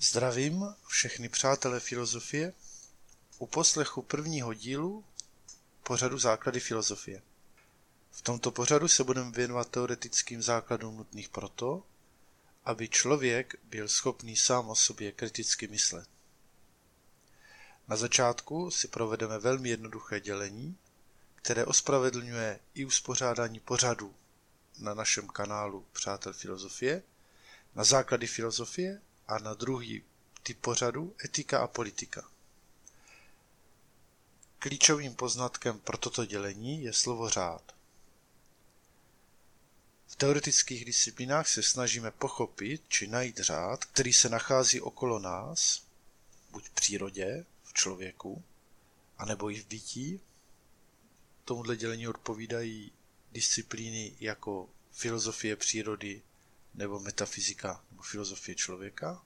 Zdravím všechny přátelé filozofie u poslechu prvního dílu pořadu Základy filozofie. V tomto pořadu se budeme věnovat teoretickým základům nutných proto, aby člověk byl schopný sám o sobě kriticky myslet. Na začátku si provedeme velmi jednoduché dělení, které ospravedlňuje i uspořádání pořadu na našem kanálu Přátel filozofie, na základy filozofie a na druhý typ pořadu etika a politika. Klíčovým poznatkem pro toto dělení je slovo řád. V teoretických disciplinách se snažíme pochopit či najít řád, který se nachází okolo nás, buď v přírodě, v člověku, anebo i v bytí. Tomuhle dělení odpovídají disciplíny jako filozofie přírody nebo metafyzika nebo filozofie člověka.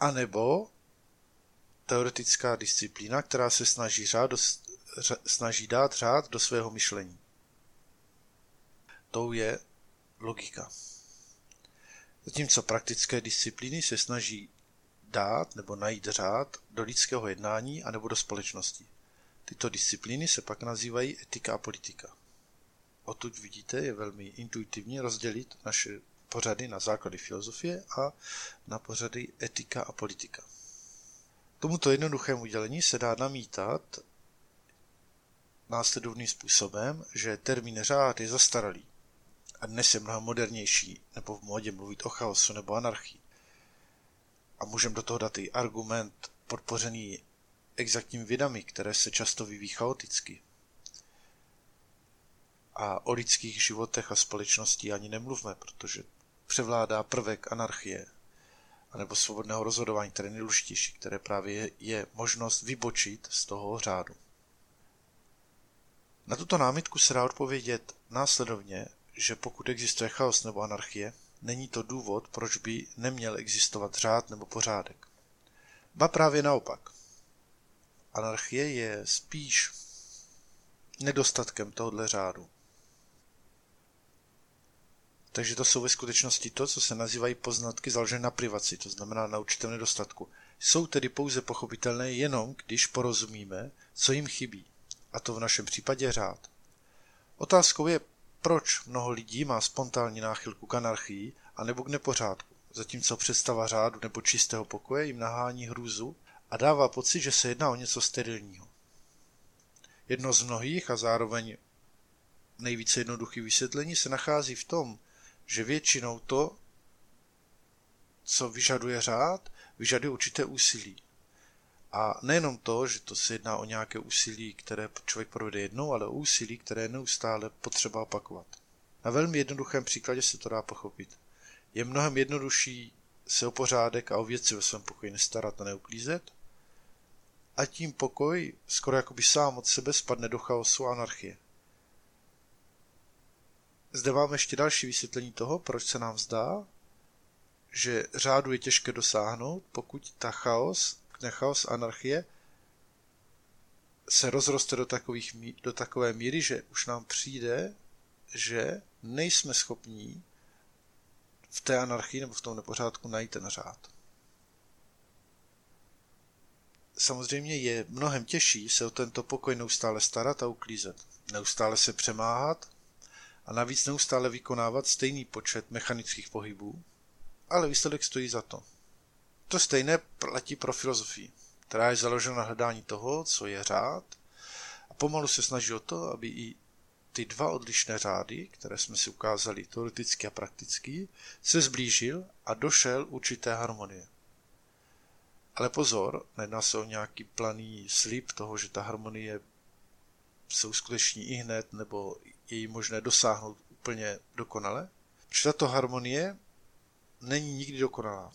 A nebo teoretická disciplína, která se snaží, řád do, snaží dát řád do svého myšlení. Tou je logika. Zatímco praktické disciplíny se snaží dát nebo najít řád do lidského jednání anebo do společnosti. Tyto disciplíny se pak nazývají etika a politika. Odtud vidíte, je velmi intuitivní rozdělit naše pořady na základy filozofie a na pořady etika a politika. Tomuto jednoduchému dělení se dá namítat následovným způsobem, že termín řád je zastaralý a dnes je mnohem modernější, nebo v módě mluvit o chaosu nebo anarchii. A můžeme do toho dát i argument podpořený exaktními vědami, které se často vyvíjí chaoticky. A o lidských životech a společnosti ani nemluvme, protože převládá prvek anarchie, anebo svobodného rozhodování, které je nejdůležitější, které právě je, je možnost vybočit z toho řádu. Na tuto námitku se dá odpovědět následovně, že pokud existuje chaos nebo anarchie, není to důvod, proč by neměl existovat řád nebo pořádek. Ba právě naopak. Anarchie je spíš nedostatkem tohoto řádu. Takže to jsou ve skutečnosti to, co se nazývají poznatky založené na privaci, to znamená na určitém nedostatku. Jsou tedy pouze pochopitelné jenom, když porozumíme, co jim chybí. A to v našem případě řád. Otázkou je, proč mnoho lidí má spontánní náchylku k anarchii a nebo k nepořádku, zatímco představa řádu nebo čistého pokoje jim nahání hrůzu a dává pocit, že se jedná o něco sterilního. Jedno z mnohých a zároveň nejvíce jednoduchých vysvětlení se nachází v tom, že většinou to, co vyžaduje řád, vyžaduje určité úsilí. A nejenom to, že to se jedná o nějaké úsilí, které člověk provede jednou, ale o úsilí, které je neustále potřeba opakovat. Na velmi jednoduchém příkladě se to dá pochopit. Je mnohem jednodušší se o pořádek a o věci ve svém pokoji nestarat a neuklízet, a tím pokoj skoro jako by sám od sebe spadne do chaosu a anarchie. Zde máme ještě další vysvětlení toho, proč se nám zdá, že řádu je těžké dosáhnout, pokud ta chaos, ne chaos, anarchie, se rozroste do, takových, do takové míry, že už nám přijde, že nejsme schopní v té anarchii nebo v tom nepořádku najít ten řád. Samozřejmě je mnohem těžší se o tento pokoj neustále starat a uklízet. Neustále se přemáhat a navíc neustále vykonávat stejný počet mechanických pohybů, ale výsledek stojí za to. To stejné platí pro filozofii, která je založena na hledání toho, co je řád a pomalu se snaží o to, aby i ty dva odlišné řády, které jsme si ukázali teoreticky a prakticky, se zblížil a došel určité harmonie. Ale pozor, nejedná se o nějaký planý slib toho, že ta harmonie se uskuteční i hned, nebo je jí možné dosáhnout úplně dokonale. Že tato harmonie není nikdy dokonalá.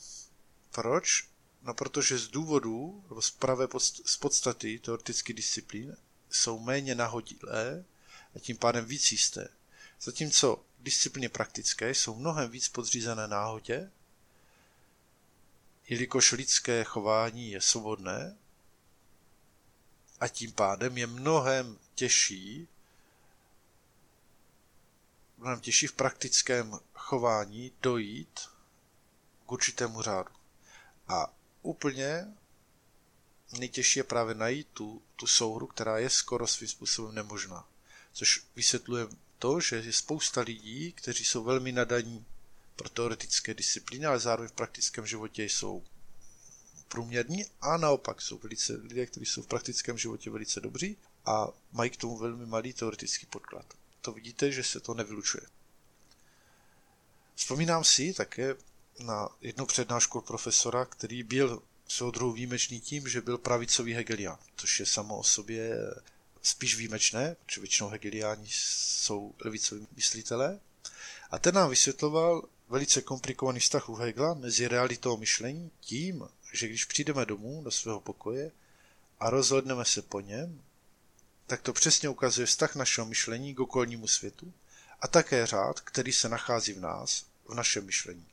Proč? No protože z důvodů, nebo z pravé z podstaty teoretických disciplín jsou méně nahodilé a tím pádem víc jisté. Zatímco disciplíny praktické jsou mnohem víc podřízené náhodě, jelikož lidské chování je svobodné a tím pádem je mnohem těžší mnohem těžší v praktickém chování dojít k určitému řádu. A úplně nejtěžší je právě najít tu, tu souhru, která je skoro svým způsobem nemožná. Což vysvětluje to, že je spousta lidí, kteří jsou velmi nadaní pro teoretické disciplíny, ale zároveň v praktickém životě jsou průměrní a naopak jsou velice, lidé, kteří jsou v praktickém životě velice dobří a mají k tomu velmi malý teoretický podklad. To vidíte, že se to nevylučuje. Vzpomínám si také na jednu přednášku profesora, který byl svého druhu výjimečný tím, že byl pravicový hegelián, což je samo o sobě spíš výjimečné, protože většinou hegeliáni jsou levicoví myslitelé. A ten nám vysvětloval velice komplikovaný vztah u Hegla mezi realitou myšlení tím, že když přijdeme domů do svého pokoje a rozhodneme se po něm, tak to přesně ukazuje vztah našeho myšlení k okolnímu světu a také řád, který se nachází v nás, v našem myšlení.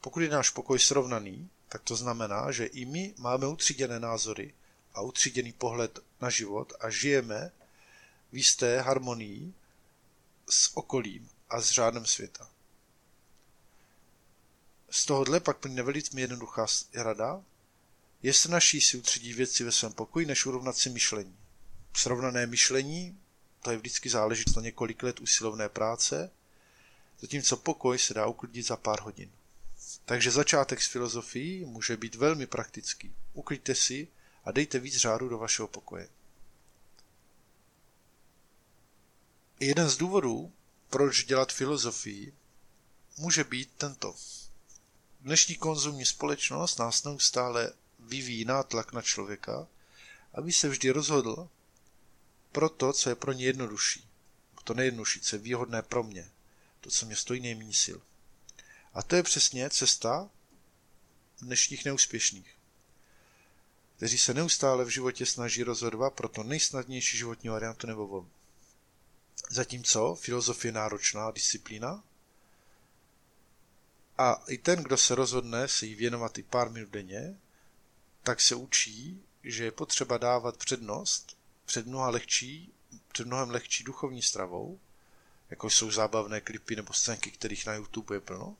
Pokud je náš pokoj srovnaný, tak to znamená, že i my máme utříděné názory a utříděný pohled na život a žijeme v jisté harmonii s okolím a s řádem světa. Z tohohle pak plyne velice jednoduchá rada, je snažší si utřídit věci ve svém pokoji, než urovnat si myšlení. Srovnané myšlení, to je vždycky záležitost na několik let usilovné práce, zatímco pokoj se dá uklidit za pár hodin. Takže začátek s filozofií může být velmi praktický. Uklidte si a dejte víc řádu do vašeho pokoje. Jeden z důvodů, proč dělat filozofii, může být tento. Dnešní konzumní společnost nás neustále vyvíjí nátlak na člověka, aby se vždy rozhodl pro to, co je pro ně jednodušší. To nejjednodušší, co je výhodné pro mě. To, co mě stojí nejméně sil. A to je přesně cesta dnešních neúspěšných, kteří se neustále v životě snaží rozhodovat pro to nejsnadnější životní variantu nebo volbu. Zatímco filozofie náročná disciplína a i ten, kdo se rozhodne se jí věnovat i pár minut denně, tak se učí, že je potřeba dávat přednost před mnoha lehčí, před mnohem lehčí duchovní stravou, jako jsou zábavné klipy nebo scénky, kterých na YouTube je plno.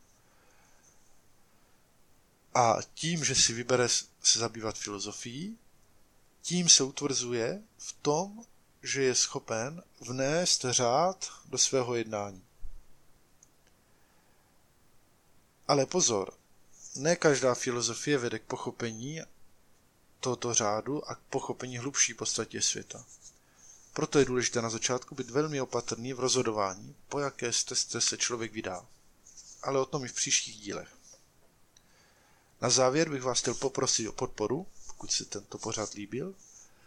A tím, že si vybere se zabývat filozofií, tím se utvrzuje v tom, že je schopen vnést řád do svého jednání. Ale pozor, ne každá filozofie vede k pochopení tohoto řádu a k pochopení hlubší podstatě světa. Proto je důležité na začátku být velmi opatrný v rozhodování, po jaké cestě se člověk vydá. Ale o tom i v příštích dílech. Na závěr bych vás chtěl poprosit o podporu, pokud se tento pořád líbil.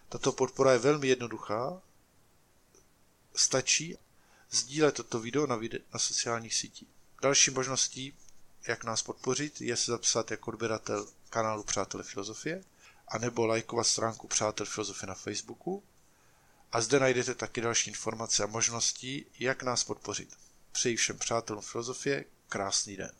Tato podpora je velmi jednoduchá. Stačí sdílet toto video na, vide- na sociálních sítích. Další možností, jak nás podpořit, je se zapsat jako odběratel kanálu Přátelé filozofie, anebo lajkovat stránku Přátel filozofie na Facebooku. A zde najdete taky další informace a možnosti, jak nás podpořit. Přeji všem přátelům filozofie krásný den.